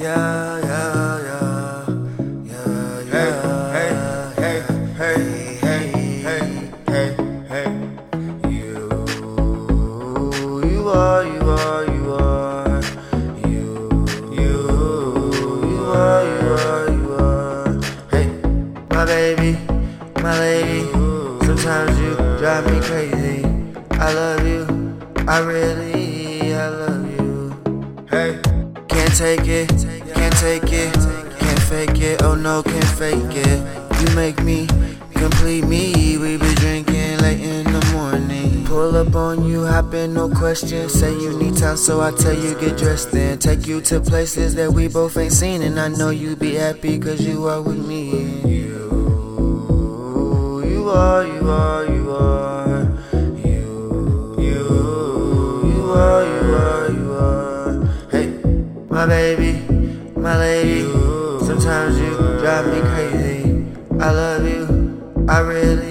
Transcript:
Yeah, yeah, yeah. Yeah, yeah. Hey, hey, hey, hey, hey, hey, hey. You, you are, you are, you are. You, you, you are, you are, you are. Hey, my baby, my lady. Sometimes you drive me crazy. I love you, I really, I love you. Can't take it, can't take it, can't fake it, oh no, can't fake it. You make me complete me, we be drinking late in the morning. Pull up on you, hop in, no question. Say you need time, so I tell you get dressed then. Take you to places that we both ain't seen, and I know you be happy cause you are with me. You, you are, you are, my baby, my lady. Sometimes you drive me crazy. I love you, I really,